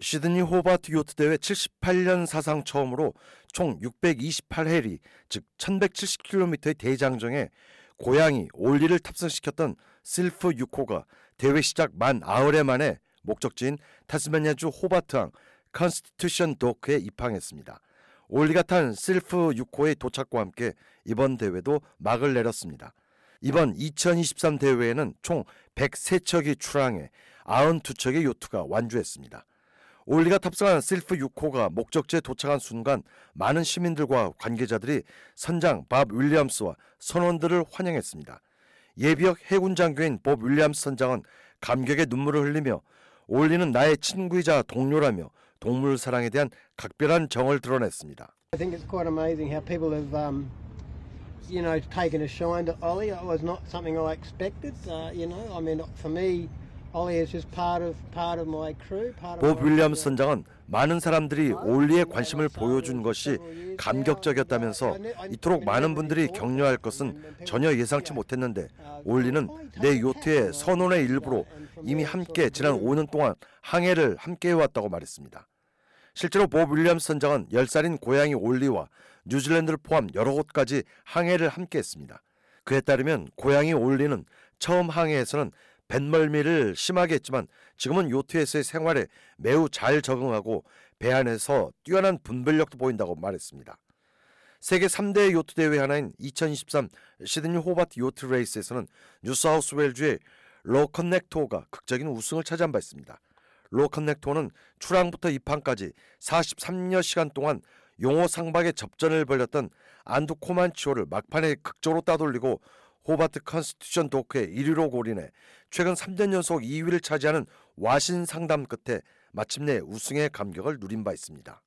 시드니 호바트 요트 대회 78년 사상 처음으로 총 628해리, 즉 1170km의 대장정에 고양이 올리를 탑승시켰던 실프 6호가 대회 시작 만 9일 만에 목적지인 타스마니아주 호바트항 컨스티튜션 도크에 입항했습니다. 올리가 탄 실프 6호의 도착과 함께 이번 대회도 막을 내렸습니다. 이번 2023 대회에는 총 103척이 출항해 92척의 요트가 완주했습니다. 올리가 탑승한 실프 6호가 목적지에 도착한 순간 많은 시민들과 관계자들이 선장 밥 윌리엄스와 선원들을 환영했습니다. 예비역 해군 장교인 법 윌리엄스 선장은 감격의 눈물을 흘리며 올리는 나의 친구이자 동료라며 동물 사랑에 대한 각별한 정을 드러냈습니다. I think it's quite amazing how people have, um, you know, taken a shine to Ollie. It was not something I expected. Uh, you know, I mean, for me, Ollie is just part of part of my crew. Part of 법 my, 윌리엄스 선장은 많은 사람들이 올리의 관심을 보여준 것이 감격적이었다면서 이토록 많은 분들이 격려할 것은 전혀 예상치 못했는데 올리는 내 요트의 선원의 일부로 이미 함께 지난 5년 동안 항해를 함께 해왔다고 말했습니다. 실제로 법 윌리엄스 선장은 10살인 고양이 올리와 뉴질랜드를 포함 여러 곳까지 항해를 함께 했습니다. 그에 따르면 고양이 올리는 처음 항해에서는 뱃멀미를 심하게 했지만 지금은 요트에서의 생활에 매우 잘 적응하고 배 안에서 뛰어난 분별력도 보인다고 말했습니다. 세계 3대 요트 대회 하나인 2023 시드니 호바트 요트 레이스에서는 뉴사우스웨일주의 로컨넥토가 극적인 우승을 차지한 바 있습니다. 로컨넥토는 출항부터 입항까지 43여 시간 동안 용호 상박의 접전을 벌였던 안두 코만치호를 막판에 극적으로 따돌리고 호바트 컨스티튜션 도크의 1위로 골인해 최근 3년 연속 2위를 차지하는 와신 상담 끝에 마침내 우승의 감격을 누린 바 있습니다.